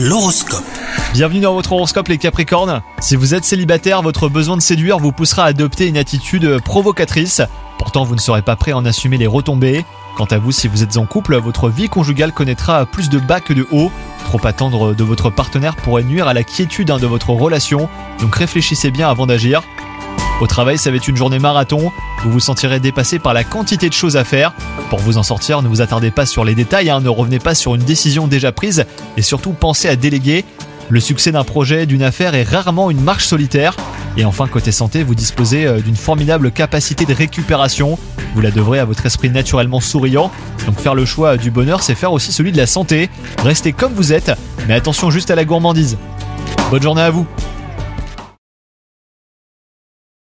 L'horoscope. Bienvenue dans votre horoscope les Capricornes. Si vous êtes célibataire, votre besoin de séduire vous poussera à adopter une attitude provocatrice. Pourtant, vous ne serez pas prêt à en assumer les retombées. Quant à vous, si vous êtes en couple, votre vie conjugale connaîtra plus de bas que de hauts. Trop attendre de votre partenaire pourrait nuire à la quiétude hein, de votre relation, donc réfléchissez bien avant d'agir. Au travail, ça va être une journée marathon. Vous vous sentirez dépassé par la quantité de choses à faire. Pour vous en sortir, ne vous attardez pas sur les détails, hein, ne revenez pas sur une décision déjà prise et surtout pensez à déléguer. Le succès d'un projet, d'une affaire est rarement une marche solitaire. Et enfin, côté santé, vous disposez euh, d'une formidable capacité de récupération. Vous la devrez à votre esprit naturellement souriant. Donc faire le choix du bonheur, c'est faire aussi celui de la santé. Restez comme vous êtes, mais attention juste à la gourmandise. Bonne journée à vous